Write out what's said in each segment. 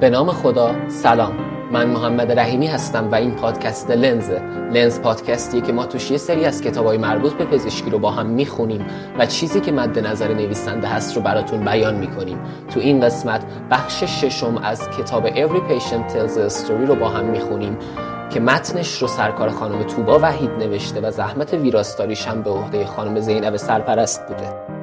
به نام خدا سلام. من محمد رحیمی هستم و این پادکست لنز لنز پادکستیه که ما توش یه سری از کتابای مربوط به پزشکی رو با هم می‌خونیم و چیزی که مد نظر نویسنده هست رو براتون بیان می‌کنیم. تو این قسمت بخش ششم از کتاب Every Patient Tells a Story رو با هم می‌خونیم که متنش رو سرکار خانم توبا وحید نوشته و زحمت ویراستاریش هم به عهده خانم زینب سرپرست بوده.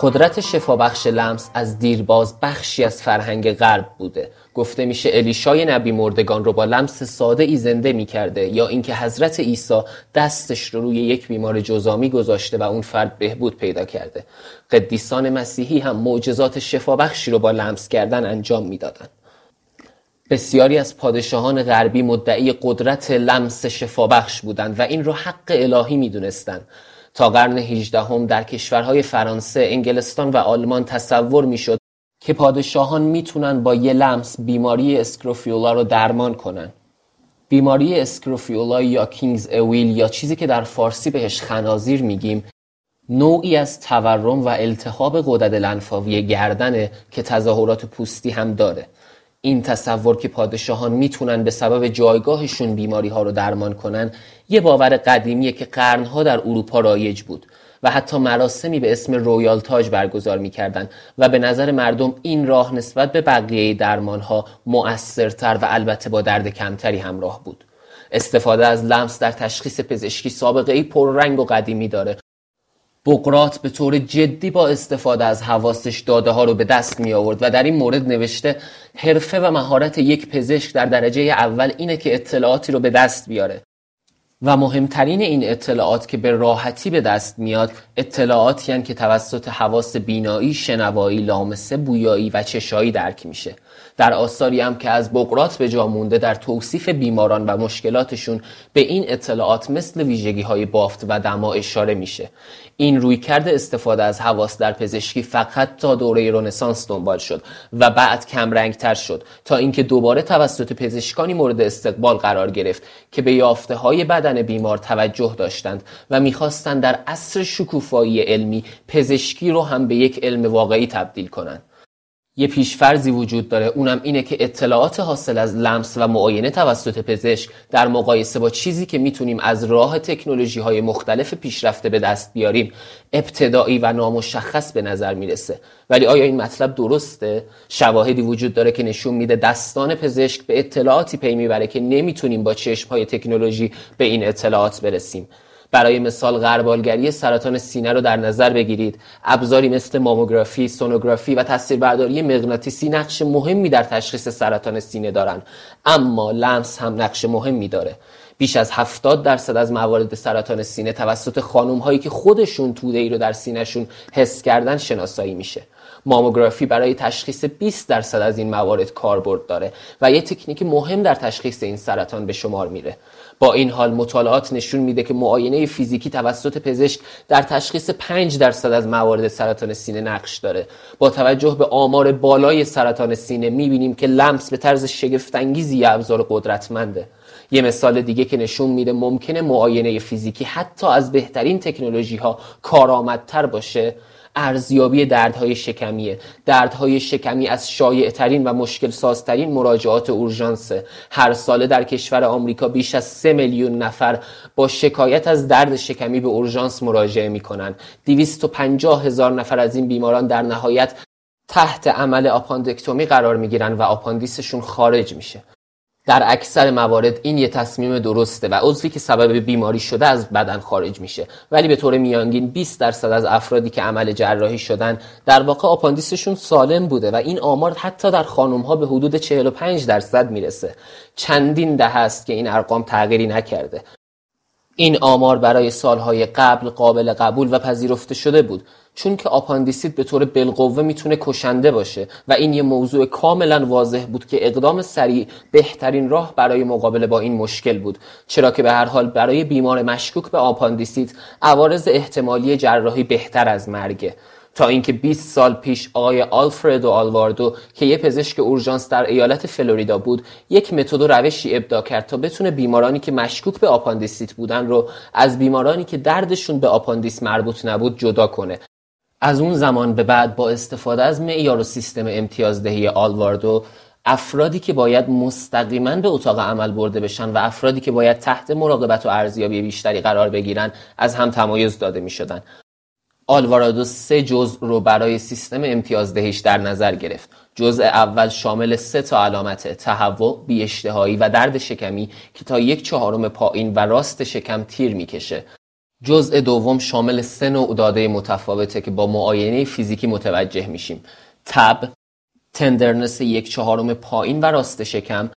قدرت شفابخش لمس از دیرباز بخشی از فرهنگ غرب بوده. گفته میشه الیشای نبی مردگان رو با لمس ساده ای زنده می‌کرده یا اینکه حضرت عیسی دستش رو روی یک بیمار جزامی گذاشته و اون فرد بهبود پیدا کرده. قدیسان مسیحی هم معجزات شفابخشی رو با لمس کردن انجام می‌دادن. بسیاری از پادشاهان غربی مدعی قدرت لمس شفابخش بودند و این رو حق الهی می‌دونستند. تا قرن 18 در کشورهای فرانسه، انگلستان و آلمان تصور می‌شد که پادشاهان می‌تونن با یه لمس بیماری اسکروفیولا رو درمان کنن. بیماری اسکروفیولا یا کینگز اویل یا چیزی که در فارسی بهش خنازیر میگیم نوعی از تورم و التهاب غدد لنفاوی گردنه که تظاهرات پوستی هم داره این تصور که پادشاهان می‌تونن به سبب جایگاهشون بیماری ها رو درمان کنن یه باور قدیمیه که قرنها در اروپا رایج بود و حتی مراسمی به اسم رویال تاج برگزار می‌کردن و به نظر مردم این راه نسبت به بقیه درمان ها مؤثرتر و البته با درد کمتری همراه بود. استفاده از لمس در تشخیص پزشکی سابقه ای پررنگ و قدیمی داره. بقرات به طور جدی با استفاده از حواسش داده ها رو به دست می آورد و در این مورد نوشته حرفه و مهارت یک پزشک در درجه اول اینه که اطلاعاتی رو به دست بیاره. و مهمترین این اطلاعات که به راحتی به دست میاد اطلاعاتی که توسط حواس بینایی، شنوایی، لامسه، بویایی و چشایی درک میشه. در آثاری هم که از بقرات به جا مونده در توصیف بیماران و مشکلاتشون به این اطلاعات مثل ویژگی های بافت و دما اشاره میشه. این رویکرد استفاده از حواس در پزشکی فقط تا دوره رنسانس دنبال شد و بعد کم تر شد تا اینکه دوباره توسط پزشکانی مورد استقبال قرار گرفت که به یافته های بدن بیمار توجه داشتند و می‌خواستند در عصر شکوفایی علمی پزشکی رو هم به یک علم واقعی تبدیل کنند. یه پیشفرزی وجود داره. اونم اینه که اطلاعات حاصل از لمس و معاینه توسط پزشک در مقایسه با چیزی که می‌تونیم از راه تکنولوژی های مختلف پیشرفته به دست بیاریم ابتدایی و نامشخص به نظر می‌رسه. ولی آیا این مطلب درسته؟ شواهدی وجود داره که نشون میده دستان پزشک به اطلاعاتی پی می‌بره که نمی‌تونیم با چشم های تکنولوژی به این اطلاعات برسیم. برای مثال غربالگری سرطان سینه رو در نظر بگیرید. ابزاری مثل ماموگرافی، سونوگرافی و تصویربرداری مغناطیسی نقش مهمی در تشخیص سرطان سینه دارند اما لمس هم نقش مهمی داره. بیش از 70 درصد از موارد سرطان سینه توسط خانم هایی که خودشون توده ای رو در سینهشون حس کردن شناسایی میشه. ماموگرافی برای تشخیص 20 درصد از این موارد کاربرد داره و یه تکنیک مهم در تشخیص این سرطان به شمار میره. با این حال مطالعات نشون میده که معاینه فیزیکی توسط پزشک در تشخیص 5 درصد از موارد سرطان سینه نقش داره. با توجه به آمار بالای سرطان سینه می‌بینیم که لمس به طرز شگفتانگیزی ابزار قدرتمنده. یه مثال دیگه که نشون میده ممکنه معاینه فیزیکی حتی از بهترین تکنولوژی ها کارآمدتر باشه. ارزیابی دردهای شکمیه. دردهای شکمی از شایعترین و مشکل سازترین مراجعات اورژانس هر ساله در کشور آمریکا بیش از سه میلیون نفر با شکایت از درد شکمی به اورژانس مراجعه می‌کنن. 250 هزار نفر از این بیماران در نهایت تحت عمل آپاندکتومی قرار می‌گیرن و آپاندیسشون خارج میشه. در اکثر موارد این یه تصمیم درسته و عضوی که سبب بیماری شده از بدن خارج میشه. ولی به طور میانگین 20 درصد از افرادی که عمل جراحی شدن در واقع آپاندیسشون سالم بوده و این آمار حتی در خانم ها به حدود 45 درصد می‌رسه. چندین دهه هست که این ارقام تغییری نکرده. این آمار برای سالهای قبل قابل قبول و پذیرفته شده بود. چون که آپاندیسیت به طور بالقوه می‌تونه کشنده باشه و این یه موضوع کاملا واضح بود که اقدام سریع بهترین راه برای مقابله با این مشکل بود. چرا که به هر حال برای بیمار مشکوک به آپاندیسیت عوارض احتمالی جراحی بهتر از مرگه. تا اینکه 20 سال پیش آقای آلفردو آلوارادو که یه پزشک اورژانس در ایالت فلوریدا بود یک متد و روشی ابداع کرد تا بتونه بیمارانی که مشکوک به آپاندیسیت بودن رو از بیمارانی که دردشون به آپاندیس مربوط نبود جدا کنه. از اون زمان به بعد با استفاده از معیار و سیستم امتیازدهی آلوارادو افرادی که باید مستقیما به اتاق عمل برده بشن و افرادی که باید تحت مراقبت و ارزیابی بیشتری قرار بگیرن از هم تمایز داده می شدن. آلوارادو سه جزء رو برای سیستم امتیازدهیش در نظر گرفت. جزء اول شامل سه تا علامت تهوع، بیاشتهایی و درد شکمی که تا یک چهارم پایین و راست شکم تیر می‌کشه. جزء دوم شامل سه نوع داده متفاوته که با معاینه فیزیکی متوجه میشیم. تب، tenderness یک چهارم پایین و راست شکم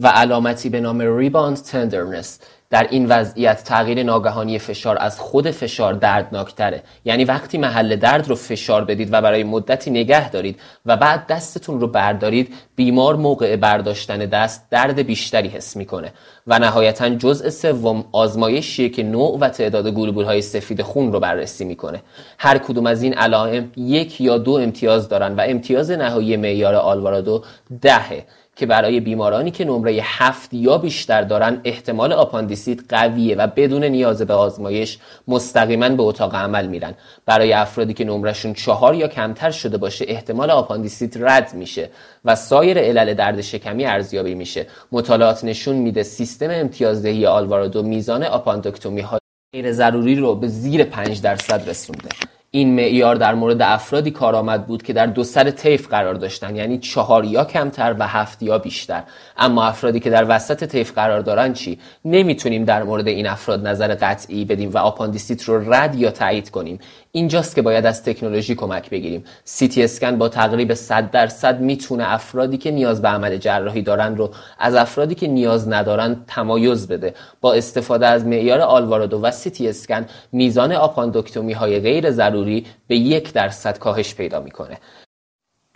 و علامتی به نام rebound tenderness در این وضعیت تغییر ناگهانی فشار از خود فشار دردناکتره. یعنی وقتی محل درد رو فشار بدید و برای مدتی نگه دارید و بعد دستتون رو بردارید بیمار موقع برداشتن دست درد بیشتری حس می‌کنه و نهایتا جزء سوم آزمایشیه که نوع و تعداد های سفید خون رو بررسی می‌کنه. هر کدوم از این علائم یک یا دو امتیاز دارن و امتیاز نهایی معیار آلوارادو دهه. که برای بیمارانی که نمره هفت یا بیشتر دارن احتمال آپاندیسیت قویه و بدون نیاز به آزمایش مستقیما به اتاق عمل میرن. برای افرادی که نمرشون چهار یا کمتر شده باشه احتمال آپاندیسیت رد میشه و سایر علل درد شکمی ارزیابی میشه. مطالعات نشون میده سیستم امتیازدهی آلوارادو میزان آپاندکتومی های غیر ضروری رو به زیر 5 درصد رسونده. این معیار در مورد افرادی کارآمد بود که در دو سر طیف قرار داشتن. یعنی چهار یا کمتر و هفت یا بیشتر. اما افرادی که در وسط طیف قرار دارن چی؟ نمی‌تونیم در مورد این افراد نظر قطعی بدیم و آپاندیسیت رو رد یا تایید کنیم. اینجاست که باید از تکنولوژی کمک بگیریم. سی تی اسکن با تقریب 100 درصد می‌تونه افرادی که نیاز به عمل جراحی دارن رو از افرادی که نیاز ندارن تمایز بده. با استفاده از معیار آلوارادو و سی تی اسکن میزان آپاندکتومی های غیر ضروری به یک درصد کاهش پیدا می‌کنه.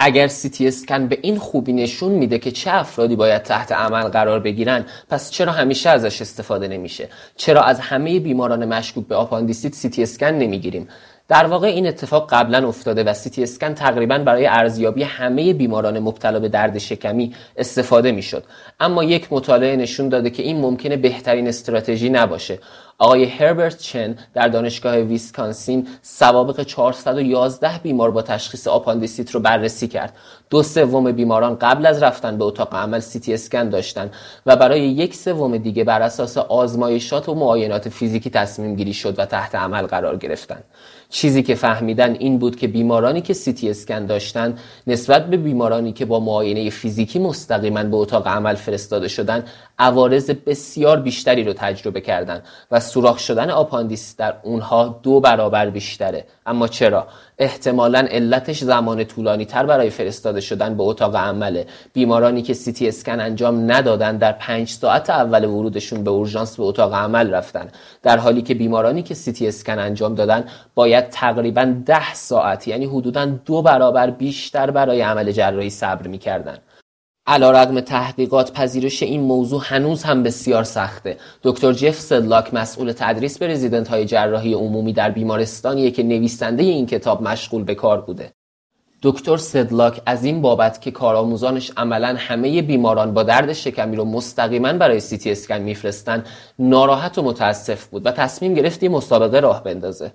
اگر سی تی اسکن به این خوبی نشون میده که چه افرادی باید تحت عمل قرار بگیرن پس چرا همیشه ازش استفاده نمیشه؟ چرا از همه بیماران مشکوک به آپاندیسیت سی تی اسکن نمی‌گیریم؟ در واقع این اتفاق قبلا افتاده و سیتی اسکن تقریبا برای ارزیابی همه بیماران مبتلا به درد شکمی استفاده می‌شد. اما یک مطالعه نشون داده که این ممکنه بهترین استراتژی نباشه. آقای هربرت چن در دانشگاه ویسکانسین سوابق 411 بیمار با تشخیص آپاندیسیت رو بررسی کرد. دو سوم بیماران قبل از رفتن به اتاق عمل سیتی اسکن داشتن و برای یک سوم دیگه بر اساس آزمایشات و معاینات فیزیکی تصمیم گیری شد و تحت عمل قرار گرفتن. چیزی که فهمیدن این بود که بیمارانی که سیتی اسکن داشتن نسبت به بیمارانی که با معاینه فیزیکی مستقیما به اتاق عمل فرستاده شدن عوارض بسیار بیشتری رو تجربه کردند و سوراخ شدن آپاندیس در اونها دو برابر بیشتره. اما چرا؟ احتمالا علتش زمان طولانی تر برای فرستاده شدن به اتاق عمله. بیمارانی که سیتی اسکن انجام ندادن در پنج ساعت اول ورودشون به اورژانس به اتاق عمل رفتن. در حالی که بیمارانی که سیتی اسکن انجام دادن باید تقریبا ده ساعت یعنی حدودا دو برابر بیشتر برای عمل جراحی صبر می‌کردن. علیرغم تحقیقات پذیرش این موضوع هنوز هم بسیار سخته. دکتر جف سدلاک مسئول تدریس به رزیدنت های جراحی عمومی در بیمارستانیه که نویسنده این کتاب مشغول به کار بوده. دکتر سدلاک از این بابت که کارآموزانش عملا همه بیماران با درد شکمی رو مستقیما برای سی تی اسکن میفرستن ناراحت و متاسف بود و تصمیم گرفت مسابقه راه بندازه.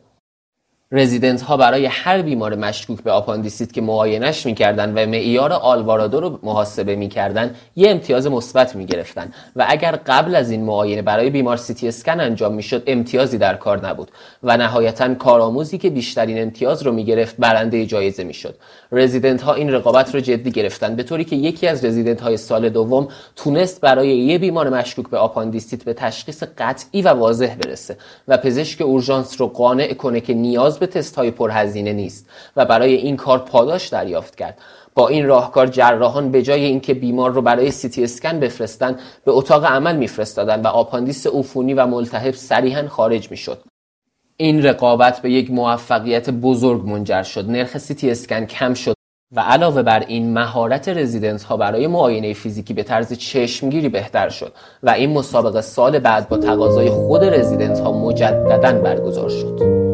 رزیدنت ها برای هر بیمار مشکوک به آپاندیسیت که معاینش می‌کردن و معیار آلوارادو رو محاسبه می‌کردن یه امتیاز مثبت می‌گرفتن. و اگر قبل از این معاینه برای بیمار سیتی اسکن انجام می‌شد امتیازی در کار نبود. و نهایتا کارآموزی که بیشترین امتیاز رو می‌گرفت برنده جایزه می‌شد. رزیدنت ها این رقابت رو جدی گرفتن به طوری که یکی از رزیدنت های سال دوم تونست برای یه بیمار مشکوک به آپاندیسیت به تشخیص قطعی و واضح برسه. و پزشک اورژانس رو قانع کنه که نیاز به تست های پرهزینه نیست و برای این کار پاداش دریافت کرد. با این راهکار جراحان به جای اینکه بیمار رو برای سیتی اسکن بفرستن به اتاق عمل میفرستادن و آپاندیس عفونی و ملتهب سریعا خارج می‌شد. این رقابت به یک موفقیت بزرگ منجر شد. نرخ سیتی اسکن کم شد و علاوه بر این مهارت رزیدنت ها برای معاینه فیزیکی به طرز چشمگیری بهتر شد و این مسابقه سال بعد با تقاضای خود رزیدنت ها مجددا برگزار شد.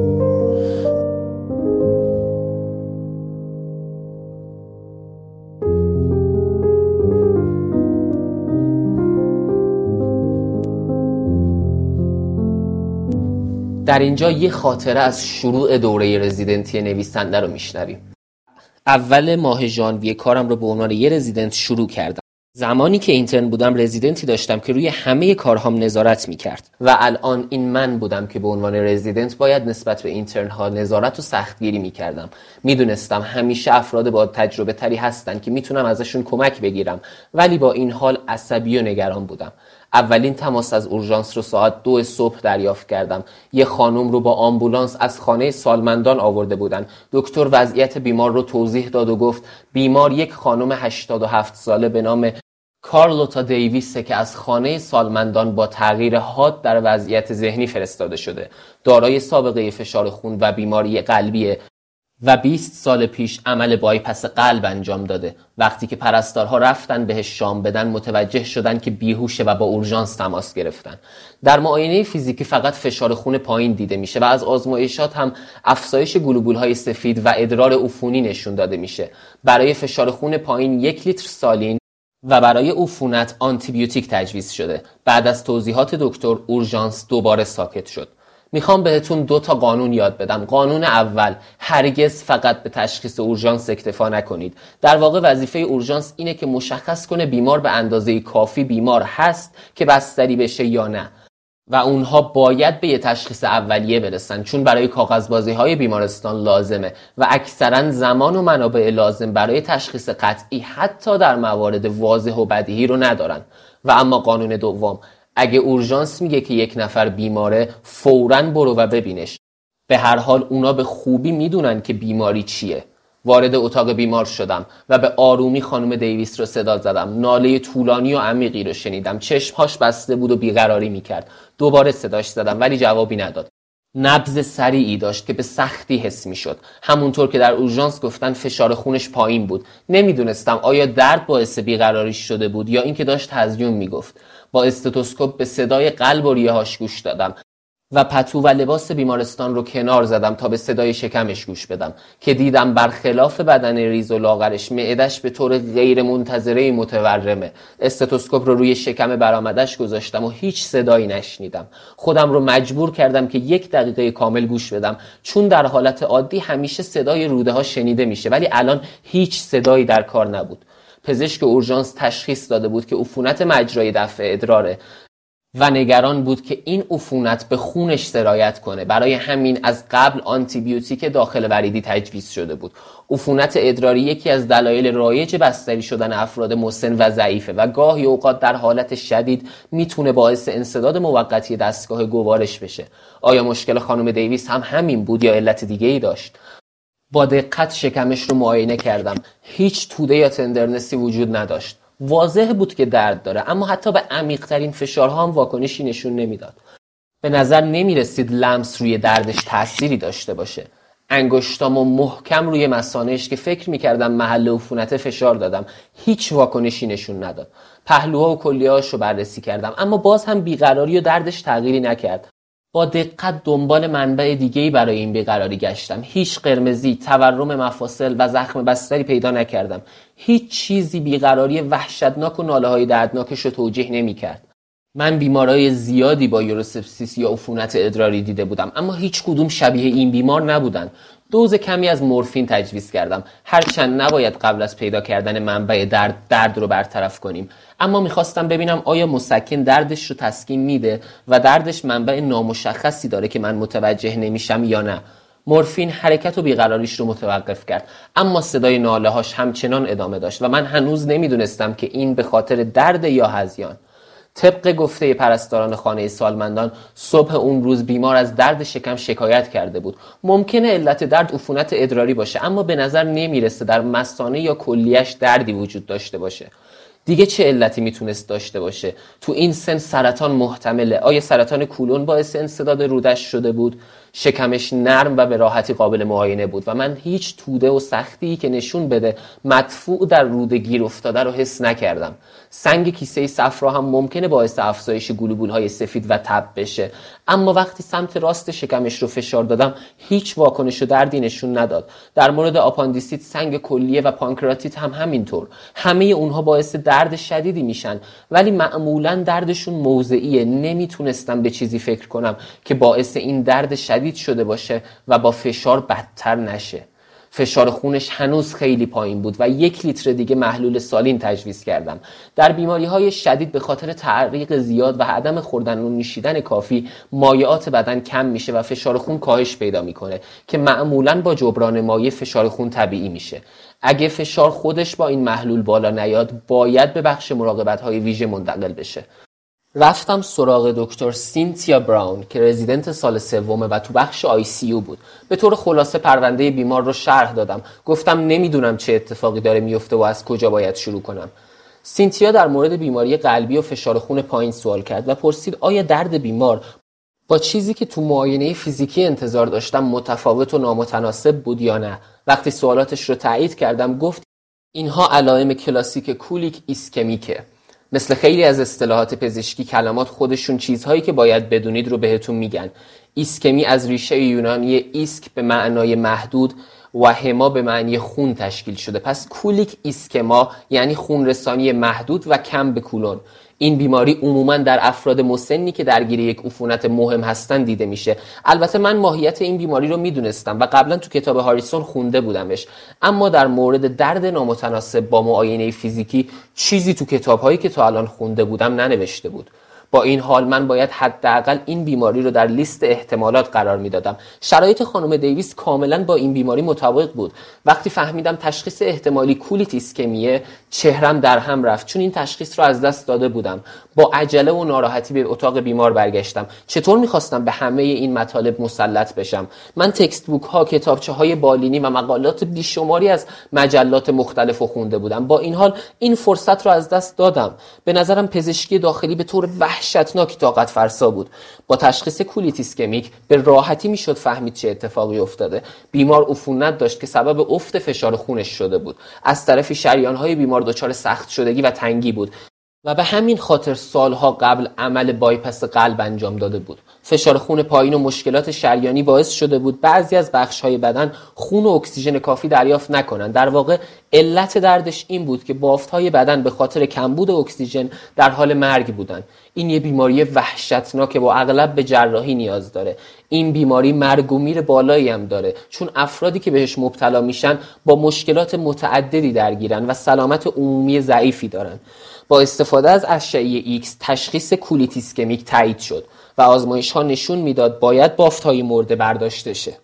در اینجا یه خاطره از شروع دوره رزیدنتی نویسنده رو میشنویم. اول ماه ژانویه کارم رو به عنوان یه رزیدنت شروع کردم. زمانی که اینترن بودم رزیدنتی داشتم که روی همه کارهام نظارت می‌کرد و الان این من بودم که به عنوان رزیدنت باید نسبت به اینترن ها نظارت و سختگیری می‌کردم. می‌دونستم همیشه افراد با تجربه تری هستن که می‌تونم ازشون کمک بگیرم ولی با این حال عصبی و نگران بودم. اولین تماس از اورژانس رو ساعت دو صبح دریافت کردم. یه خانم رو با آمبولانس از خانه سالمندان آورده بودن. دکتر وضعیت بیمار رو توضیح داد و گفت بیمار یک خانم 87 ساله به نام کارلوتا دیویسه که از خانه سالمندان با تغییر حاد در وضعیت ذهنی فرستاده شده. دارای سابقه فشار خون و بیماری قلبیه و 20 سال پیش عمل بایپس قلب انجام داده. وقتی که پرستارها رفتن بهش شام بدن متوجه شدن که بیهوشه و با اورژانس تماس گرفتن. در معاینه فیزیکی فقط فشار خون پایین دیده میشه و از آزمایشات هم افزایش گلوبول های سفید و ادرار عفونی نشون داده میشه. برای فشار خون پایین یک لیتر سالین و برای عفونت آنتیبیوتیک تجویز شده. بعد از توضیحات دکتر اورژانس دوباره ساکت شد. می‌خوام بهتون دو تا قانون یاد بدم. قانون اول هرگز فقط به تشخیص اورژانس اکتفا نکنید. در واقع وظیفه اورژانس اینه که مشخص کنه بیمار به اندازه کافی بیمار هست که بستری بشه یا نه. و اونها باید به یه تشخیص اولیه برسن چون برای کاغذبازی های بیمارستان لازمه. و اکثرا زمان و منابع لازم برای تشخیص قطعی حتی در موارد واضح و بدیهی رو ندارن. و اما قانون دوم اگه اورژانس میگه که یک نفر بیماره فورا برو و ببینش. به هر حال اونا به خوبی می‌دونن که بیماری چیه. وارد اتاق بیمار شدم و به آرومی خانم دیویس رو صدا زدم. ناله طولانی و عمیقی رو شنیدم. چشمهاش بسته بود و بیقراری می‌کرد. دوباره صداش زدم ولی جوابی نداد. نبز سریعی داشت که به سختی حس می‌شد. همونطور که در اورژانس گفتن فشار خونش پایین بود. نمی‌دونستم آیا درد باعث بیقراریش شده بود یا اینکه داشت تزیون می‌گفت. با استتوسکوپ به صدای قلب و ریههاش گوش دادم و پتو و لباس بیمارستان رو کنار زدم تا به صدای شکمش گوش بدم که دیدم برخلاف بدن ریز و لاغرش معدش به طور غیر منتظره متورمه. استتوسکوپ رو روی شکم برآمدش گذاشتم و هیچ صدایی نشنیدم. خودم رو مجبور کردم که یک دقیقه کامل گوش بدم چون در حالت عادی همیشه صدای روده ها شنیده میشه ولی الان هیچ صدایی در کار نبود. پزشک اورژانس تشخیص داده بود که عفونت مجرای دفع ادراره و نگران بود که این عفونت به خونش سرایت کنه. برای همین از قبل آنتیبیوتیک داخل وریدی تجویز شده بود. عفونت ادراری یکی از دلایل رایج بستری شدن افراد مسن و ضعیفه و گاهی اوقات در حالت شدید می‌تونه باعث انصداد موقتی دستگاه گوارش بشه. آیا مشکل خانم دیویس هم همین بود یا علت دیگه ای داشت؟ با دقت شکمش رو معاینه کردم. هیچ توده یا تندرنسی وجود نداشت. واضح بود که درد داره اما حتی به عمیقترین فشارها هم واکنشی نشون نمی‌داد. به نظر نمی رسید لمس روی دردش تأثیری داشته باشه. انگشتام و محکم روی مسانش که فکر می‌کردم محل عفونت فشار دادم. هیچ واکنشی نشون نداد. پهلوها و کلیهاش رو بررسی کردم اما باز هم بیقراری و دردش تغییری نکرد. با دقت دنبال منبع دیگه‌ای برای این بیقراری گشتم. هیچ قرمزی تورم مفاصل و زخم بستری پیدا نکردم. هیچ چیزی بیقراری وحشتناک و ناله های دردناکش رو توجیه نمی‌کرد. من بیمارای زیادی با یوروسپسیس یا عفونت ادراری دیده بودم اما هیچ کدوم شبیه این بیمار نبودن. دوز کمی از مورفین تجویز کردم. هرچند نباید قبل از پیدا کردن منبع درد درد رو برطرف کنیم. اما می‌خواستم ببینم آیا مسکن دردش رو تسکین میده و دردش منبع نامشخصی داره که من متوجه نمیشم یا نه. مورفین حرکت و بیقراریش رو متوقف کرد. اما صدای ناله هاش همچنان ادامه داشت و من هنوز نمی‌دونستم که این به خاطر درد یا هزیان. طبق گفته پرستاران خانه سالمندان صبح اون روز بیمار از درد شکم شکایت کرده بود. ممکنه علت درد عفونت ادراری باشه اما به نظر نمی‌رسه در مسانه یا کلیش دردی وجود داشته باشه. دیگه چه علتی می‌تونست داشته باشه؟ تو این سن سرطان محتمله. آیا سرطان کولون باعث انصداد رودش شده بود؟ شکمش نرم و به راحتی قابل معاینه بود و من هیچ توده و سختی که نشون بده مدفوع در رود گیر افتاده رو حس نکردم. سنگ کیسه صفرا هم ممکنه باعث افزایش گلوبول های سفید و تب بشه. اما وقتی سمت راست شکمش رو فشار دادم هیچ واکنش و دردی نشون نداد. در مورد آپاندیسیت سنگ کلیه و پانکراتیت هم همینطور. همه اونها باعث درد شدیدی میشن. ولی معمولا دردشون موضعیه. نمی‌تونستم به چیزی فکر کنم که باعث این درد شدید شده باشه و با فشار بدتر نشه. فشار خونش هنوز خیلی پایین بود و یک لیتر دیگه محلول سالین تجویز کردم. در بیماری های شدید به خاطر تعریق زیاد و عدم خوردن و نوشیدن کافی مایعات بدن کم میشه و فشار خون کاهش پیدا می‌کنه که معمولا با جبران مایع فشار خون طبیعی میشه. اگه فشار خودش با این محلول بالا نیاد باید به بخش مراقبت های ویژه منتقل بشه. رفتم سراغ دکتر سینتیا براون که رزیدنت سال سومه و تو بخش آی سی بود. به طور خلاصه پرونده بیمار رو شرح دادم. گفتم نمی‌دونم چه اتفاقی داره میفته و از کجا باید شروع کنم. سینتیا در مورد بیماری قلبی و فشار خون پایین سوال کرد و پرسید آیا درد بیمار با چیزی که تو معاینه فیزیکی انتظار داشتم متفاوت و نامتناسب بود یا نه؟ وقتی سوالاتش رو تایید کردم گفت اینها علائم کلاسیک کولیت ایسکمیکه. مثل خیلی از اصطلاحات پزشکی کلمات خودشون چیزهایی که باید بدونید رو بهتون میگن. ایسکمی از ریشه یونانی ایسک به معنای محدود و هما به معنی خون تشکیل شده. پس کولیک ایسکما یعنی خونرسانی محدود و کم به کولون. این بیماری عموما در افراد مسنی که درگیر یک عفونت مهم هستن دیده میشه. البته من ماهیت این بیماری رو می‌دونستم و قبلا تو کتاب هاریسون خونده بودمش. اما در مورد درد نامتناسب با معاینه فیزیکی چیزی تو کتاب هایی که تا الان خونده بودم ننوشته بود. با این حال من باید حداقل این بیماری رو در لیست احتمالات قرار می‌دادم. شرایط خانم دیویس کاملا با این بیماری مطابق بود. وقتی فهمیدم تشخیص احتمالی کولیت ایسکمیه چهرم در هم رفت. چون این تشخیص رو از دست داده بودم. با عجله و ناراحتی به اتاق بیمار برگشتم. چطور می‌خواستم به همه این مطالب مسلط بشم؟ من textbook ها کتابچه های بالینی و مقالات بیشماری از مجلات مختلف رو خونده بودم. با این حال این فرصت رو از دست دادم. به نظرم پزشکی داخلی به طور وحشتناکی طاقت فرسا بود. با تشخیص کولیت ایسکمیک به راحتی می‌شد فهمید چه اتفاقی افتاده. بیمار عفونت داشت که سبب افت فشار خونش شده بود. از طرفی شریان های بیمار دچار سخت شدگی و تنگی بود و به همین خاطر سالها قبل عمل بایپس قلب انجام داده بود. فشار خون پایین و مشکلات شریانی باعث شده بود بعضی از بخش های بدن خون و اکسیژن کافی دریافت نکنند. در واقع علت دردش این بود که بافت های بدن به خاطر کمبود اکسیژن در حال مرگ بودند. این یه بیماری وحشتناک با اغلب به جراحی نیاز داره. این بیماری مرگ و میر بالایی هم داره. چون افرادی که بهش مبتلا میشن با مشکلات متعددی درگیرن و سلامت عمومی ضعیفی دارن. با استفاده از اشعه X تشخیص کولیت ایسکمیک تایید شد و آزمایش نشون می‌داد باید بافت های مرده برداشته شه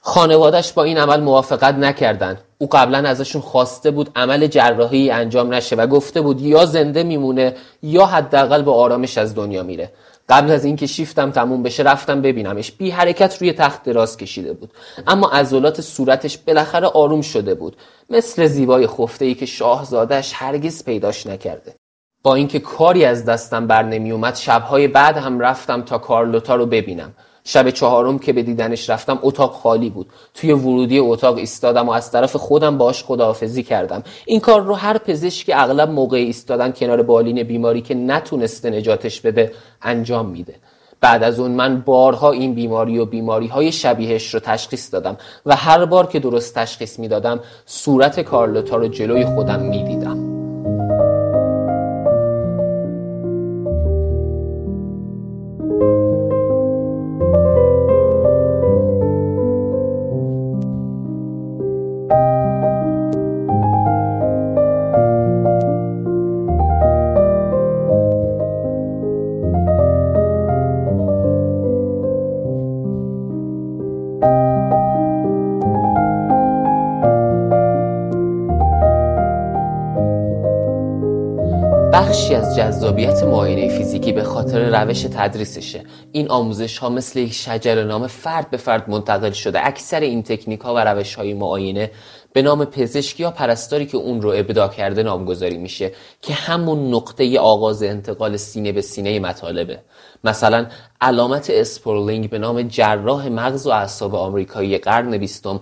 خانوادش با این عمل موافقت نکردند او قبلا ازشون خواسته بود عمل جراحی انجام نشه و گفته بود یا زنده میمونه یا حداقل با آرامش از دنیا میره. قبل از اینکه شیفتم تموم بشه رفتم ببینمش. بی حرکت روی تخت دراز کشیده بود. اما عضلات صورتش بالاخره آروم شده بود. مثل زیبای خفته ای که شاهزادش هرگز پیداش نکرده. با اینکه کاری از دستم بر نمی اومد شبهای بعد هم رفتم تا کارلوتا رو ببینم. شب چهارم که به دیدنش رفتم اتاق خالی بود. توی ورودی اتاق ایستادم و از طرف خودم باش خداحافظی کردم. این کار رو هر پزشکی اغلب موقع ایستادن کنار بالین بیماری که نتونسته نجاتش بده انجام میده. بعد از اون من بارها این بیماری و بیماری های شبیهش رو تشخیص دادم و هر بار که درست تشخیص می‌دادم صورت کارلوتا رو جلوی خودم می‌دیدم. جذابیت معاینه فیزیکی به خاطر روش تدریسشه. این آموزش ها مثل یک شجره‌نامه فرد به فرد منتقل شده. اکثر این تکنیک ها و روش های معاینه به نام پزشک یا پرستاری که اون رو ابداع کرده نامگذاری میشه که همون نقطه آغاز انتقال سینه به سینه مطالبه. مثلا علامت اسپورلینگ به نام جراح مغز و اعصاب آمریکایی قرن بیستم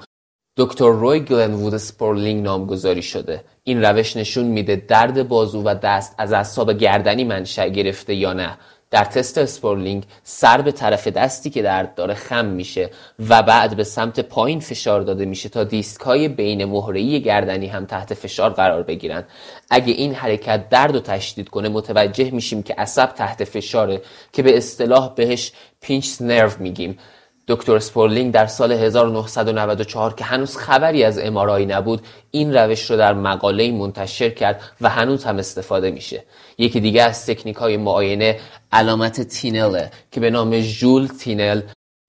دکتر روی گلنوود سپورلینگ نامگذاری شده. این روش نشون میده درد بازو و دست از اعصاب گردنی منشأ گرفته یا نه. در تست اسپورلینگ سر به طرف دستی که درد داره خم میشه و بعد به سمت پایین فشار داده میشه تا دیسک های بین مهره‌ای گردنی هم تحت فشار قرار بگیرن. اگه این حرکت درد رو تشدید کنه متوجه میشیم که عصب تحت فشاره که به اصطلاح بهش pinch nerve میگیم. دکتر سپورلینگ در سال 1994 که هنوز خبری از MRI نبود این روش رو در مقاله منتشر کرد و هنوز هم استفاده میشه. یکی دیگه از تکنیک های معاینه علامت تینله که به نام ژول تینل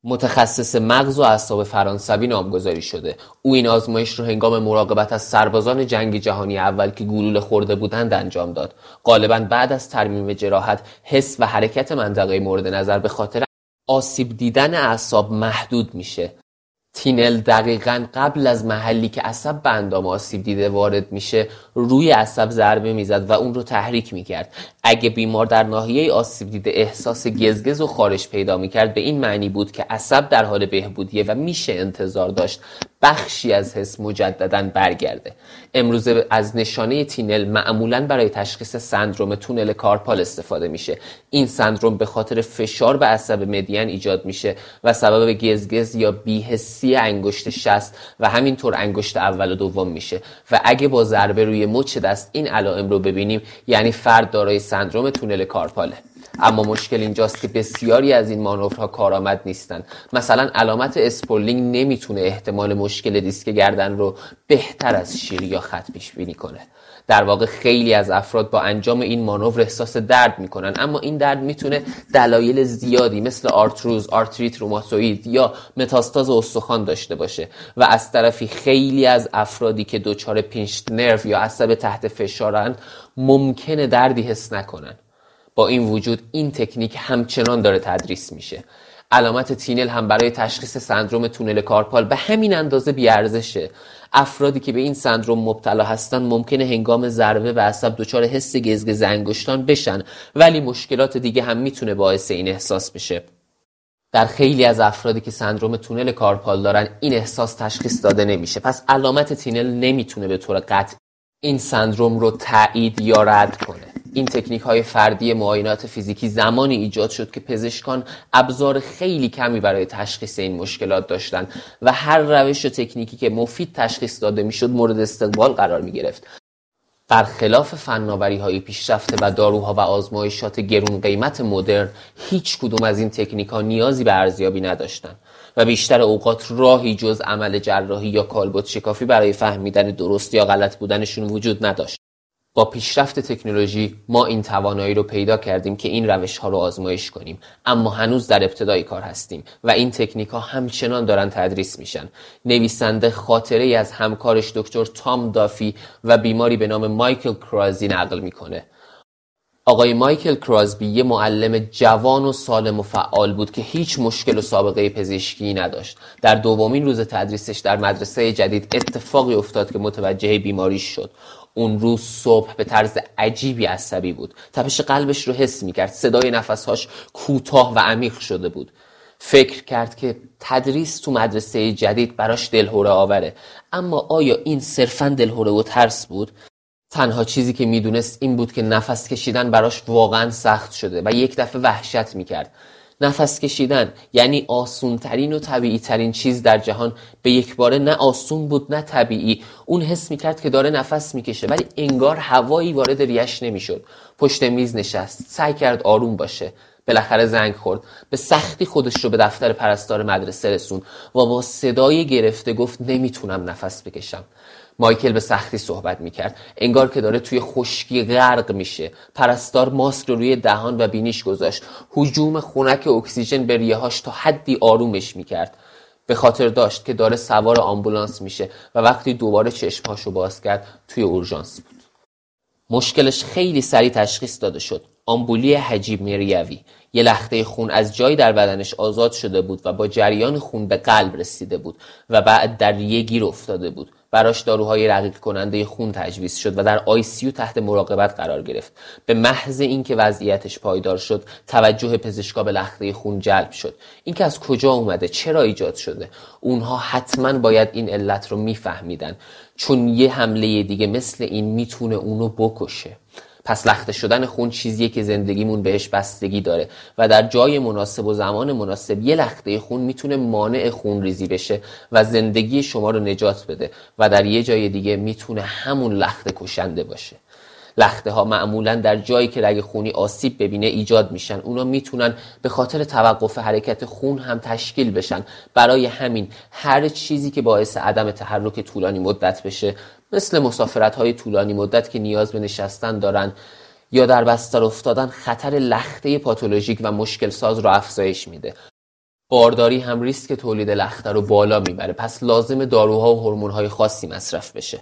متخصص مغز و اعصاب فرانسوی نامگذاری شده. او این آزمایش رو هنگام مراقبت از سربازان جنگ جهانی اول که گلوله خورده بودند انجام داد. غالبا بعد از ترمیم جراحت حس و حرکت منطقه مورد نظر به خاطر آسیب دیدن اعصاب محدود میشه. تینل دقیقا قبل از محلی که عصب به اندام آسیب دیده وارد میشه روی عصب ضربه می‌زد و اون رو تحریک می‌کرد. اگه بیمار در ناحیه آسیب دیده احساس گزگز و خارش پیدا می‌کرد به این معنی بود که عصب در حال بهبودیه و میشه انتظار داشت بخشی از حس مجددا برگرده. امروزه از نشانه تینل معمولا برای تشخیص سندروم تونل کارپال استفاده میشه. این سندروم به خاطر فشار به عصب مدین ایجاد میشه و سبب گزگز یا بی‌حسی انگشت شست و همینطور انگشت اول و دوم میشه. و اگه با ضربه روی مچ دست این علائم رو ببینیم یعنی فرد دارای سندروم تونل کارپاله. اما مشکل اینجاست که بسیاری از این مانورها کارآمد نیستند مثلا علامت اسپورلینگ نمی‌تونه احتمال مشکل دیسک گردن رو بهتر از شیر یا خط پیش بینی کنه. در واقع خیلی از افراد با انجام این مانور احساس درد می‌کنن. اما این درد می‌تونه دلایل زیادی مثل آرتروز، آرتریت روماتوید یا متاستاز استخوان داشته باشه و از طرفی خیلی از افرادی که دچار pinch nerve یا عصب تحت فشارند ممکنه دردی حس نکنن. با این وجود این تکنیک همچنان داره تدریس میشه. علامت تینل هم برای تشخیص سندروم تونل کارپال به همین اندازه بی‌ارزشه. افرادی که به این سندروم مبتلا هستن ممکنه هنگام ضربه به عصب دچار حس گزگز انگشتان بشن ولی مشکلات دیگه هم می‌تونه باعث این احساس بشه. در خیلی از افرادی که سندروم تونل کارپال دارن این احساس تشخیص داده نمیشه. پس علامت تینل نمی‌تونه به طور قطع این سندروم رو تایید یا رد کنه. این تکنیک های فردی معاینات فیزیکی زمانی ایجاد شد که پزشکان ابزار خیلی کمی برای تشخیص این مشکلات داشتند و هر روش و تکنیکی که مفید تشخیص داده می‌شد مورد استقبال قرار می گرفت برخلاف فناوری های پیشرفته و داروها و آزمایشات گرون قیمت مدرن هیچ کدوم از این تکنیک ها نیازی به ارزیابی نداشتند و بیشتر اوقات راهی جز عمل جراحی یا کالبد شکافی برای فهمیدن درست یا غلط بودنشون وجود نداشت. با پیشرفت تکنولوژی ما این توانایی رو پیدا کردیم که این روش ها رو آزمایش کنیم. اما هنوز در ابتدای کار هستیم و این تکنیک ها همچنان دارن تدریس میشن. نویسنده خاطره ای از همکارش دکتر تام دافی و بیماری به نام مایکل کرازی نقل می‌کنه. آقای مایکل کرازبی یه معلم جوان و سالم و فعال بود که هیچ مشکل و سابقه پزشکی نداشت. در دومین روز تدریسش در مدرسه جدید اتفاقی افتاد که متوجه بیماریش شد. اون روز صبح به طرز عجیبی عصبی بود. تپش قلبش رو حس می‌کرد. صدای نفسهاش کوتاه و عمیق شده بود. فکر کرد که تدریس تو مدرسه جدید براش دلهوره آوره. اما آیا این صرفا دلهوره و ترس بود؟ تنها چیزی که می‌دونست این بود که نفس کشیدن براش واقعا سخت شده و یک دفعه وحشت می‌کرد. نفس کشیدن. یعنی آسون ترین و طبیعی ترین چیز در جهان به یک باره نه آسون بود نه طبیعی. اون حس می‌کرد که داره نفس می‌کشه ولی انگار هوایی وارد ریش نمی‌شد. پشت میز نشست سعی کرد آروم باشه. بالاخره زنگ خورد. به سختی خودش رو به دفتر پرستار مدرسه رسون و با صدای گرفته گفت نمی‌تونم نفس بکشم. مایکل به سختی صحبت می‌کرد. انگار که داره توی خشکی غرق میشه. پرستار ماسک رو روی دهان و بینیش گذاشت. حجوم خونک اکسیژن به ریهاش تا حدی آرومش می‌کرد. به خاطر داشت که داره سوار آمبولانس میشه و وقتی دوباره چشمهاشو باز کرد توی اورژانس بود. مشکلش خیلی سریع تشخیص داده شد. آمبولی حجیب مریوی. یه لخته خون از جایی در بدنش آزاد شده بود و با جریان خون به قلب رسیده بود و بعد در ریه گیر افتاده بود. براش داروهای رقیق کننده خون تجویز شد و در آیسیو تحت مراقبت قرار گرفت. به محض اینکه وضعیتش پایدار شد توجه پزشکا به لخته خون جلب شد. اینکه از کجا اومده؟ چرا ایجاد شده؟ اونها حتما باید این علت رو میفهمیدن. چون یه حمله دیگه مثل این می‌تونه اونو بکشه. پس لخته شدن خون چیزیه که زندگیمون بهش بستگی داره و در جای مناسب و زمان مناسب یه لخته خون می‌تونه مانع خون ریزی بشه و زندگی شما رو نجات بده و در یه جای دیگه می‌تونه همون لخته کشنده باشه. لخته ها معمولا در جایی که رگ خونی آسیب ببینه ایجاد میشن. اونا می‌تونن به خاطر توقف حرکت خون هم تشکیل بشن. برای همین هر چیزی که باعث عدم تحرک طولانی مدت بشه مثل مسافرت های طولانی مدت که نیاز به نشستن دارن یا در بستر افتادن خطر لخته پاتولوژیک و مشکل ساز رو افزایش میده. بارداری هم ریسک تولید لخته رو بالا می‌بره. پس لازم داروها و هورمون‌های خاصی مصرف بشه.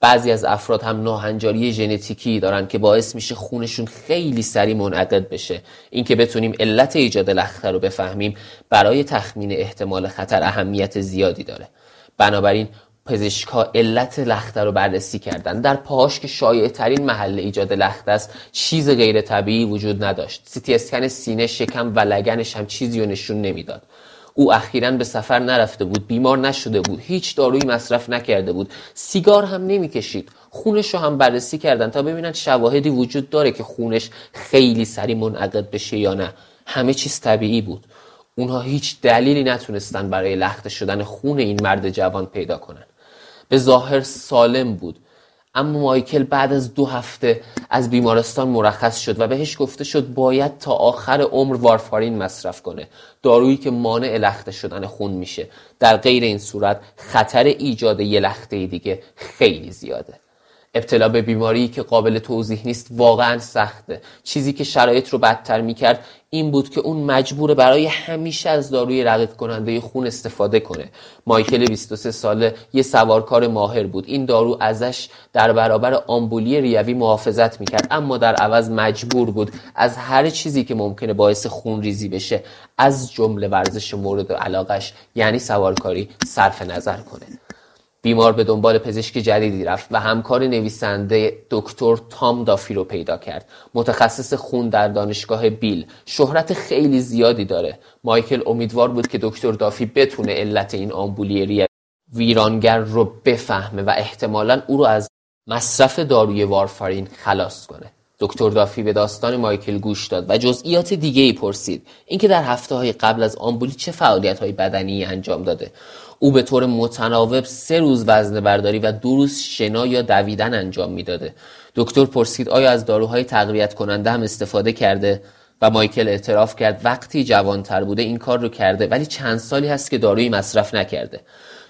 بعضی از افراد هم ناهنجاری ژنتیکی دارن که باعث میشه خونشون خیلی سریع منعقد بشه. اینکه بتونیم علت ایجاد لخته رو بفهمیم برای تخمین احتمال خطر اهمیت زیادی داره. بنابراین پزشکها علت لخته رو بررسی کردن. در پاهاش که شایع ترین محل ایجاد لخته است چیز غیر طبیعی وجود نداشت. سیتی اسکن سینه شکم و لگنش هم چیزی رو نشون نمی‌داد. او اخیرا به سفر نرفته بود بیمار نشده بود هیچ دارویی مصرف نکرده بود. سیگار هم نمی‌کشید. خونش رو هم بررسی کردن تا ببینن شواهدی وجود داره که خونش خیلی سریع منعقد بشه یا نه. همه چیز طبیعی بود. اونها هیچ دلیلی نتونستن برای لخته شدن خون این مرد جوان پیدا کنن. به ظاهر سالم بود. اما مایکل بعد از دو هفته از بیمارستان مرخص شد و بهش گفته شد باید تا آخر عمر وارفارین مصرف کنه. دارویی که مانع لخته شدن خون میشه. در غیر این صورت خطر ایجاد یه لخته دیگه خیلی زیاده. ابتلا به بیماری که قابل توضیح نیست واقعا سخته. چیزی که شرایط رو بدتر می‌کرد این بود که اون مجبور برای همیشه از داروی رقیق کننده خون استفاده کنه. مایکل 23 ساله یه سوارکار ماهر بود. این دارو ازش در برابر آمبولی ریوی محافظت می‌کرد. اما در عوض مجبور بود از هر چیزی که ممکنه باعث خون ریزی بشه از جمله ورزش مورد علاقش یعنی سوارکاری صرف نظر کنه. بیمار به دنبال پزشک جدیدی رفت و همکار نویسنده دکتر تام دافی رو پیدا کرد. متخصص خون در دانشگاه بیل. شهرت خیلی زیادی داره. مایکل امیدوار بود که دکتر دافی بتونه علت این آمبولی ویرانگر رو بفهمه و احتمالا او رو از مصرف داروی وارفارین خلاص کنه. دکتر دافی به داستان مایکل گوش داد و جزئیات دیگه ای پرسید. اینکه در هفته های قبل از آمبولی چه فعالیت های بدنی انجام داده؟ او به طور متناوب سه روز وزن برداری و دو روز شنا یا دویدن انجام می‌داده. دکتر پرسید آیا از داروهای تقویت کننده هم استفاده کرده؟ و مایکل اعتراف کرد وقتی جوانتر بوده این کار رو کرده ولی چند سالی هست که دارویی مصرف نکرده.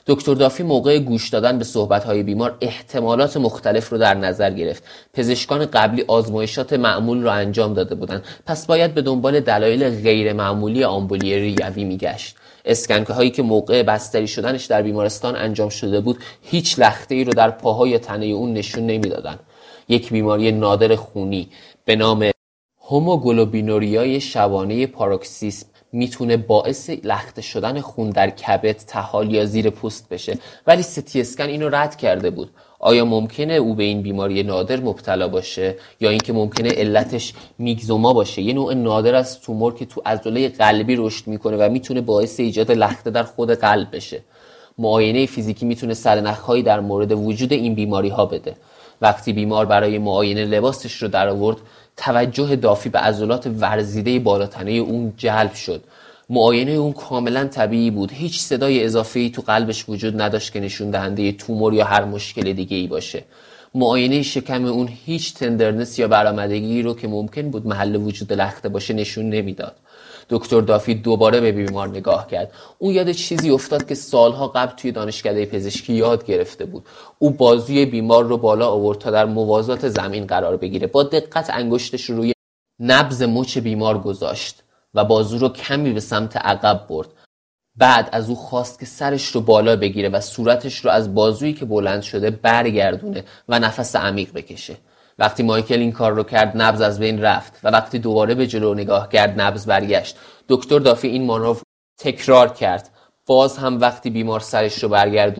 دکتر دافی موقع گوش دادن به صحبت‌های بیمار احتمالات مختلف رو در نظر گرفت. پزشکان قبلی آزمایشات معمول را انجام داده بودند پس باید به دنبال دلایل غیر معمولی آمبولی ریوی میگشت. اسکنکه هایی که موقع بستری شدنش در بیمارستان انجام شده بود هیچ لخته ای رو در پاهای تنه اون نشون نمی‌دادن. یک بیماری نادر خونی به نام هوموگلوبینوریای شبانه پاروکسیسم می‌تونه باعث لخته شدن خون در کبد تحال یا زیر پوست بشه. ولی ستی اسکن اینو رد کرده بود. آیا ممکنه او به این بیماری نادر مبتلا باشه یا اینکه ممکنه علتش میگزوما باشه؟ یه نوع نادر از تومور که تو عضله قلبی رشد می‌کنه و می‌تونه باعث ایجاد لخته در خود قلب بشه. معاینه فیزیکی می‌تونه سرنخهایی در مورد وجود این بیماری ها بده. وقتی بیمار برای معاینه لباسش رو در آورد توجه دافی به عضلات ورزیده بالاتنه اون جلب شد. معاینه اون کاملا طبیعی بود. هیچ صدای اضافه تو قلبش وجود نداشت که نشون دهنده تومور یا هر مشکل دیگه ای باشه. معاینه شکم اون هیچ تندرنس یا برآمدگی رو که ممکن بود محل وجود لخته باشه نشون نمی‌داد. دکتر دافی دوباره به بیمار نگاه کرد. اون یاد چیزی افتاد که سالها قبل توی دانشکده پزشکی یاد گرفته بود. او بازوی بیمار رو بالا آورد تا در موازات زمین قرار بگیره. با دقت انگشتش روی نبز مچ بیمار گذاشت و بازو رو کمی به سمت عقب برد. بعد از او خواست که سرش رو بالا بگیره و صورتش رو از بازویی که بلند شده برگردونه و نفس عمیق بکشه. وقتی مایکل این کار رو کرد نبز از بین رفت و وقتی دوباره به جلو نگاه کرد نبز برگشت. دکتر دافی این مانور تکرار کرد. باز هم وقتی بیمار سرش رو برگرد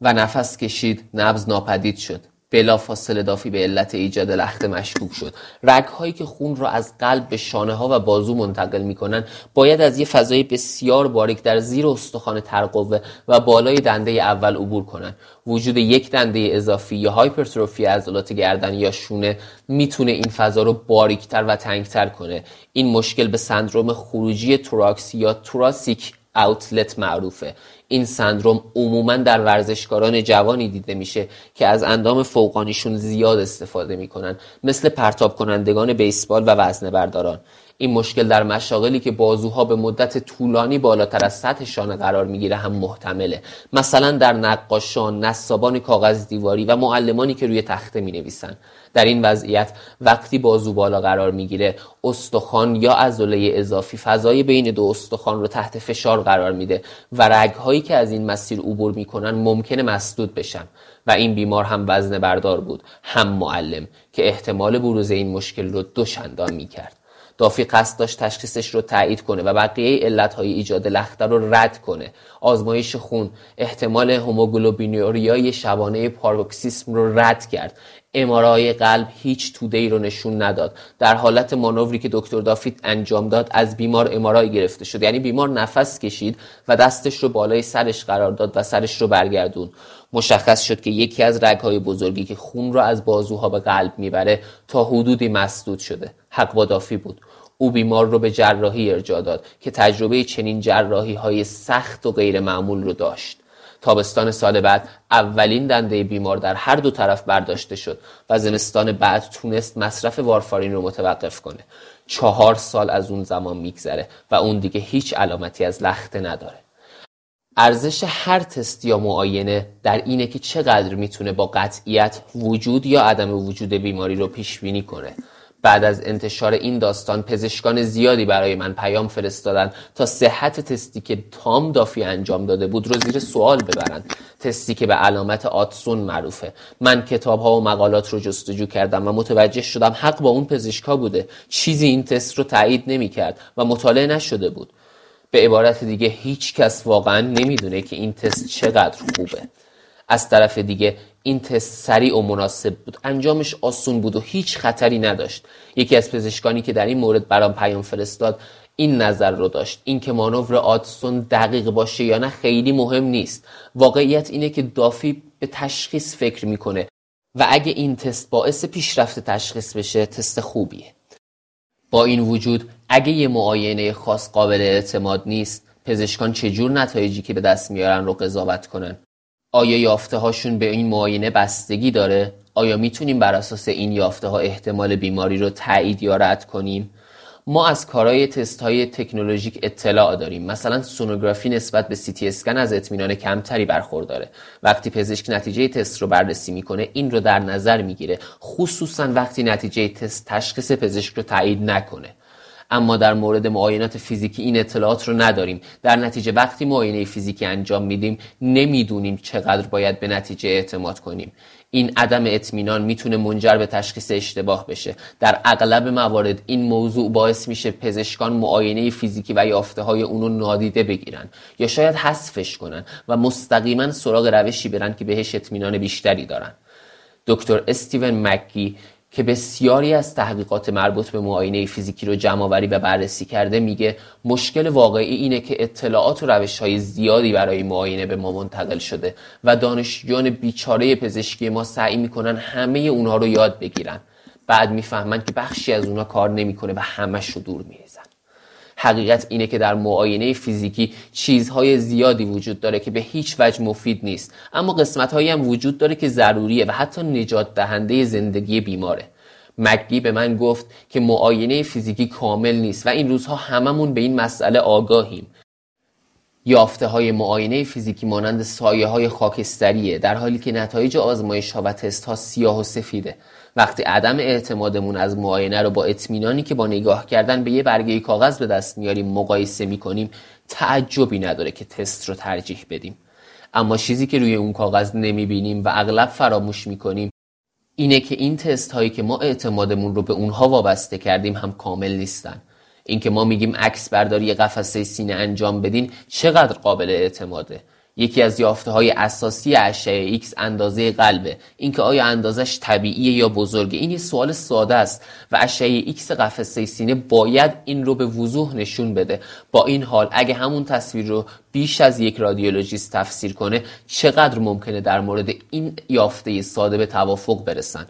و نفس کشید نبز ناپدید شد. فاصله دافی به علت ایجاد لخت مشکوک شد. رگ هایی که خون را از قلب به شانه ها و بازو منتقل می‌کنن باید از یه فضای بسیار باریک در زیر استخوان ترقوه و بالای دنده اول عبور کنند وجود یک دنده اضافی یا هایپرتروفی عضلات گردن یا شونه می‌تونه این فضا رو باریکتر و تنگتر کنه. این مشکل به سندروم خروجی توراکس یا توراسیک اوتلت معروفه. این سندروم عموما در ورزشکاران جوانی دیده میشه که از اندام فوقانیشون زیاد استفاده می‌کنن مثل پرتاب کنندگان بیسبال و وزنه برداران این مشکل در مشاغلی که بازوها به مدت طولانی بالاتر از سطح شانه قرار می‌گیره هم محتمله. مثلا در نقاشان، نصابان کاغذ دیواری و معلمانی که روی تخته می نویسن. در این وضعیت وقتی بازو بالا قرار می‌گیره استخوان یا عضله اضافی فضای بین دو استخوان رو تحت فشار قرار میده و رگهایی که از این مسیر عبور می‌کنن ممکنه مسدود بشن. و این بیمار هم وزن بردار بود هم معلم که احتمال بروز این مشکل رو دوشندان می‌کرد. دافی قصد داشت تشخیصش رو تایید کنه و بقیه علتهای ایجاد لخته رو رد کنه. آزمایش خون احتمال هموگلوبینوریای شبانه پاروکسیسم رو رد کرد. امارای قلب هیچ توده ای رو نشون نداد. در حالت مانوری که دکتر دافیت انجام داد از بیمار امارای گرفته شد. یعنی بیمار نفس کشید و دستش رو بالای سرش قرار داد و سرش رو برگردون. مشخص شد که یکی از رگهای بزرگی که خون را از بازوها به قلب می‌بره تا حدودی مسدود شده حق با دافی بود. او بیمار رو به جراحی ارجاع داد که تجربه چنین جراحی های سخت و غیر معمول رو داشت. تابستان سال بعد اولین دنده بیمار در هر دو طرف برداشته شد و زمستان بعد تونست مصرف وارفارین رو متوقف کنه. چهار سال از اون زمان میگذره و اون دیگه هیچ علامتی از لخته نداره. ارزش هر تست یا معاینه در اینه که چقدر می‌تونه با قطعیت وجود یا عدم وجود بیماری رو پیش بینی کنه. بعد از انتشار این داستان پزشکان زیادی برای من پیام فرستادن تا صحت تستی که تام دافی انجام داده بود رو زیر سوال ببرند تستی که به علامت آتسون معروفه. من کتاب ها و مقالات رو جستجو کردم و متوجه شدم حق با اون پزشکا بوده. چیزی این تست رو تایید نمی کرد و مطالعه نشده بود. به عبارت دیگه هیچ کس واقعا نمی‌دونه که این تست چقدر خوبه. از طرف دیگه این تست سریع و مناسب بود. انجامش آسون بود و هیچ خطری نداشت. یکی از پزشکانی که در این مورد برام پیام فرستاد این نظر رو داشت. اینکه مانور آدسون دقیق باشه یا نه خیلی مهم نیست. واقعیت اینه که دافی به تشخیص فکر می‌کنه و اگه این تست باعث پیشرفت تشخیص بشه تست خوبیه. با این وجود اگه یه معاینه خاص قابل اعتماد نیست پزشکان چجور نتایجی که به دست میارن رو قضاوت کنن؟ آیا یافته هاشون به این معاینه بستگی داره؟ آیا می‌تونیم بر اساس این یافته ها احتمال بیماری رو تایید یا رد کنیم؟ ما از کارهای تست های تکنولوژیک اطلاع داریم. مثلا سونوگرافی نسبت به سی اسکن از اطمینان کمتری برخورداره. وقتی پزشک نتیجه تست رو بررسی می‌کنه این رو در نظر می‌گیره. خصوصا وقتی نتیجه تست تشخیص پزشک رو تایید نکنه. اما در مورد معاینات فیزیکی این اطلاعات رو نداریم. در نتیجه وقتی معاینه فیزیکی انجام میدیم نمی‌دونیم چقدر باید به نتیجه اعتماد کنیم. این عدم اطمینان می‌تونه منجر به تشخیص اشتباه بشه. در اغلب موارد این موضوع باعث میشه پزشکان معاینه فیزیکی و یافته های اونو نادیده بگیرن یا شاید حذفش کنن و مستقیما سراغ روشی برن که بهش اطمینان بیشتری دارن. دکتر استیون مکی که بسیاری از تحقیقات مربوط به معاینه فیزیکی رو جمعآوری و بررسی کرده میگه مشکل واقعی اینه که اطلاعات و روش های زیادی برای معاینه به ما منتقل شده و دانشجویان بیچاره پزشکی ما سعی می‌کنن همه اونها رو یاد بگیرن. بعد می‌فهمن که بخشی از اونها کار نمی‌کنه و همش رو دور میریزن حقیقت اینه که در معاینه فیزیکی چیزهای زیادی وجود داره که به هیچ وجه مفید نیست. اما قسمت هم وجود داره که ضروریه و حتی نجات دهنده زندگی بیماره. مگی به من گفت که معاینه فیزیکی کامل نیست و این روزها هممون به این مسئله آگاهیم. یافته های معاینه فیزیکی مانند سایه های خاکستریه در حالی که نتایج آزمایش ها و تست ها سیاه و سفیده. وقتی عدم اعتمادمون از معاینه رو با اطمینانی که با نگاه کردن به یه برگه کاغذ به دست میاریم مقایسه می‌کنیم تعجبی نداره که تست رو ترجیح بدیم. اما چیزی که روی اون کاغذ نمی‌بینیم و اغلب فراموش می‌کنیم اینه که این تست هایی که ما اعتمادمون رو به اونها وابسته کردیم هم کامل نیستن. اینکه ما میگیم عکس برداری قفسه سینه انجام بدین چقدر قابل اعتماده؟ یکی از یافته های اساسی اشعه X اندازه قلبه. اینکه آیا اندازش طبیعیه یا بزرگه این یه سوال ساده است و اشعه X قفسه سینه باید این رو به وضوح نشون بده. با این حال اگه همون تصویر رو بیش از یک رادیولوژیست تفسیر کنه چقدر ممکنه در مورد این یافته ساده به توافق برسن؟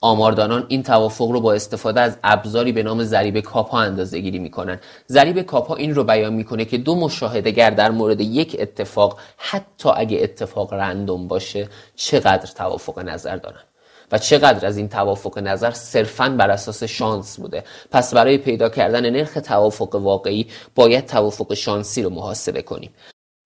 آماردانان این توافق رو با استفاده از ابزاری به نام ضریب کاپا اندازه گیری می‌کنن. ضریب کاپا این رو بیان می‌کنه که دو مشاهده گر در مورد یک اتفاق حتی اگه اتفاق رندوم باشه چقدر توافق نظر دارن؟ و چقدر از این توافق نظر صرفا بر اساس شانس بوده؟ پس برای پیدا کردن نرخ توافق واقعی باید توافق شانسی رو محاسبه کنیم.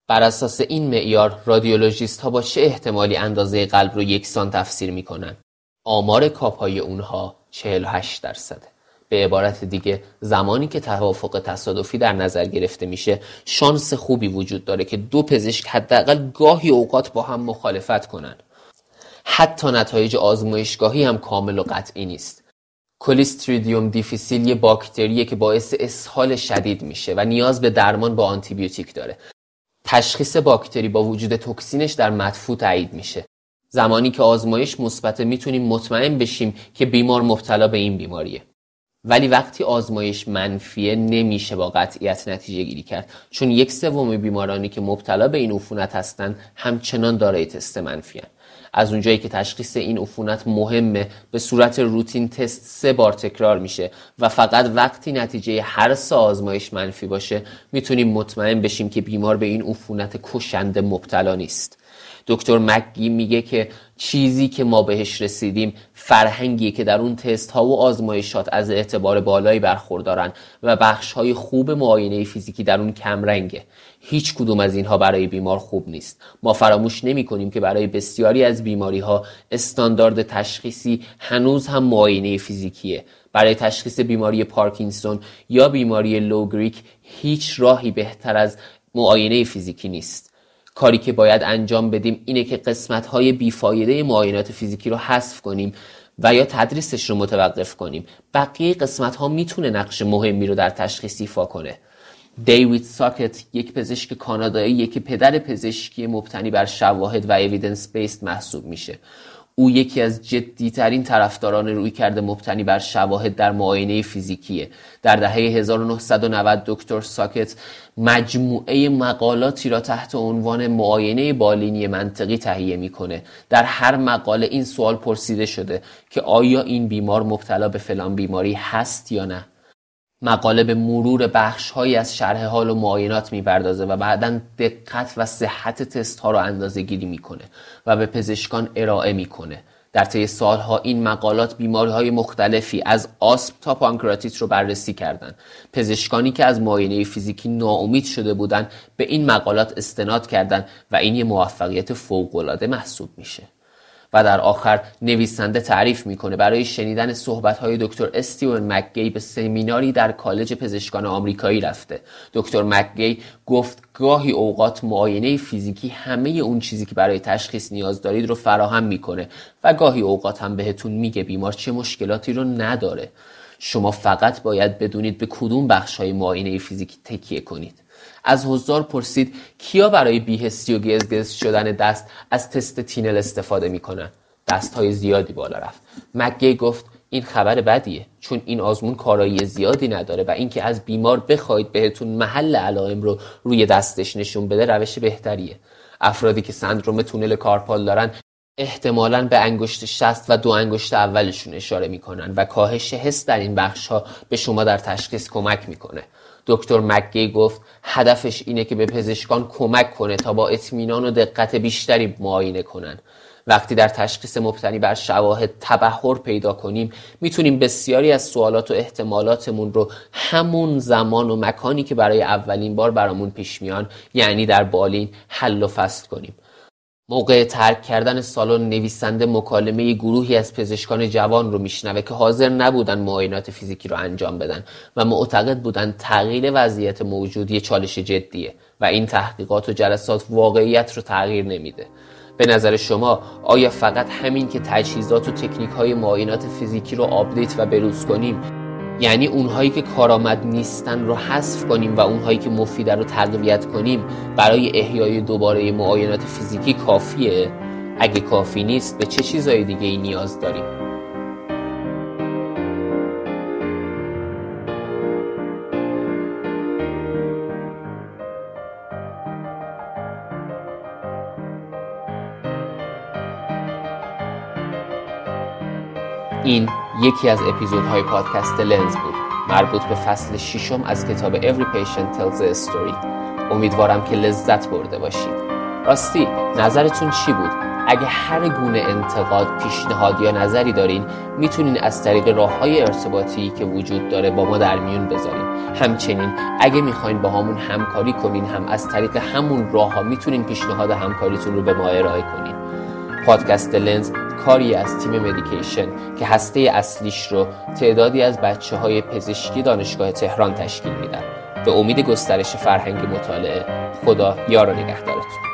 بر اساس این معیار رادیولوژیست ها با چه احتمالی اندازه قلب رو یکسان تفسیر می‌کنن؟ آمار کاپای اونها 48 درصده به عبارت دیگه زمانی که توافق تصادفی در نظر گرفته میشه شانس خوبی وجود داره که دو پزشک حداقل گاهی اوقات با هم مخالفت کنن. حتی نتایج آزمایشگاهی هم کامل و قطعی نیست. کلیستریدیوم دیفیسیل یه باکتریه که باعث اسهال شدید میشه و نیاز به درمان با آنتیبیوتیک داره. تشخیص باکتری با وجود توکسینش در مدفوع تایید میشه. زمانی که آزمایش مثبته می‌تونیم مطمئن بشیم که بیمار مبتلا به این بیماریه. ولی وقتی آزمایش منفیه نمیشه با قطعیت نتیجه گیری کرد. چون یک سوم بیمارانی که مبتلا به این عفونت هستند همچنان دارای تست منفی هن. از اونجایی که تشخیص این عفونت مهمه به صورت روتین تست سه بار تکرار میشه و فقط وقتی نتیجه هر سه آزمایش منفی باشه می‌تونیم مطمئن بشیم که بیمار به این عفونت کشنده مبتلا نیست. دکتر مگی میگه که چیزی که ما بهش رسیدیم فرهنگیه که در اون تست ها و آزمایشات از اعتبار بالایی برخوردارن و بخش های خوب معاینه فیزیکی در اون کمرنگه. هیچ کدوم از اینها برای بیمار خوب نیست. ما فراموش نمی کنیم که برای بسیاری از بیماری ها استاندارد تشخیصی هنوز هم معاینه فیزیکیه. برای تشخیص بیماری پارکینسون یا بیماری لوگریک هیچ راهی بهتر از معاینه فیزیکی نیست. کاری که باید انجام بدیم اینه که قسمت های بیفایده معاینات فیزیکی رو حذف کنیم و یا تدریسش رو متوقف کنیم. بقیه قسمت ها می‌تونه نقش مهمی رو در تشخیص ایفا کنه. دیوید ساکت یک پزشک کانادایی که پدر پزشکی مبتنی بر شواهد و اویدنس بیست محسوب میشه. او یکی از جدیترین طرفداران روی کرده مبتنی بر شواهد در معاینه فیزیکیه. در دهه 1990 دکتر ساکت مجموعه مقالاتی را تحت عنوان معاینه بالینی منطقی تهیه می‌کنه. در هر مقاله این سوال پرسیده شده که آیا این بیمار مبتلا به فلان بیماری هست یا نه؟ مقاله به مرور بخشهایی از شرح حال و معاینات می‌پردازه و بعدا دقت و صحت تست ها رو اندازه گیری می‌کنه و به پزشکان ارائه می‌کنه در طی سالها این مقالات بیماری های مختلفی از آسپ تا پانکراتیت رو بررسی کردند. پزشکانی که از معاینه فیزیکی ناامید شده بودند به این مقالات استناد کردند و این یه موفقیت فوق‌العاده محسوب میشه. و در آخر نویسنده تعریف می‌کنه. برای شنیدن صحبت های دکتر استیون مکگی به سمیناری در کالج پزشکان آمریکایی رفته. دکتر مکگی گفت گاهی اوقات معاینه فیزیکی همه اون چیزی که برای تشخیص نیاز دارید رو فراهم می‌کنه و گاهی اوقات هم بهتون میگه بیمار چه مشکلاتی رو نداره. شما فقط باید بدونید به کدوم بخش های معاینه فیزیکی تکیه کنید. از حضار پرسید کیا برای بیهستی و گزگز شدن دست از تست تینل استفاده می‌کنن؟ دست های زیادی بالا رفت. مگی گفت این خبر بدیه چون این آزمون کارایی زیادی نداره و اینکه از بیمار بخواید بهتون محل علائم رو روی دستش نشون بده روش بهتریه. افرادی که سندروم تونل کارپال دارن احتمالا به انگشت شست و دو انگشت اولشون اشاره می‌کنن و کاهش حس در این بخش ها به شما در تشخیص کمک می‌کنه. دکتر مکگی گفت هدفش اینه که به پزشکان کمک کنه تا با اطمینان و دقت بیشتری معاینه کنن. وقتی در تشخیص مبتنی بر شواهد تبهر پیدا کنیم می‌تونیم بسیاری از سوالات و احتمالاتمون رو همون زمان و مکانی که برای اولین بار برامون پیش میان یعنی در بالین حل و فصل کنیم. موقع ترک کردن سالن نویسنده مکالمه گروهی از پزشکان جوان رو میشنوه که حاضر نبودن معاینات فیزیکی رو انجام بدن و معتقد بودن تغییر وضعیت موجود یه چالش جدیه و این تحقیقات و جلسات واقعیت رو تغییر نمیده. به نظر شما آیا فقط همین که تجهیزات و تکنیک های معاینات فیزیکی رو update و بروز کنیم یعنی اونهایی که کارآمد نیستن رو حذف کنیم و اونهایی که مفیده رو تقویت کنیم برای احیای دوباره معاینات فیزیکی کافیه؟ اگه کافی نیست به چه چیزهای دیگه ای نیاز داریم؟ این یکی از اپیزودهای پادکست لنز بود. مربوط به فصل ششم از کتاب Every Patient Tells a Story. امیدوارم که لذت برده باشید. راستی نظرتون چی بود؟ اگه هر گونه انتقاد، پیشنهاد یا نظری دارین می‌تونین از طریق راه های ارتباطی که وجود داره با ما در میون بذارین. همچنین اگه می‌خواین با همون همکاری کنین هم از طریق همون راه ها می‌تونین پیشنهاد همکاریتون رو به ما ارائه کنین. پادکست لنز کاری از تیم مدیکیشن که هسته اصلیش رو تعدادی از بچه های پزشکی دانشگاه تهران تشکیل میدن. به امید گسترش فرهنگ مطالعه خدا یار و نگهدارتون.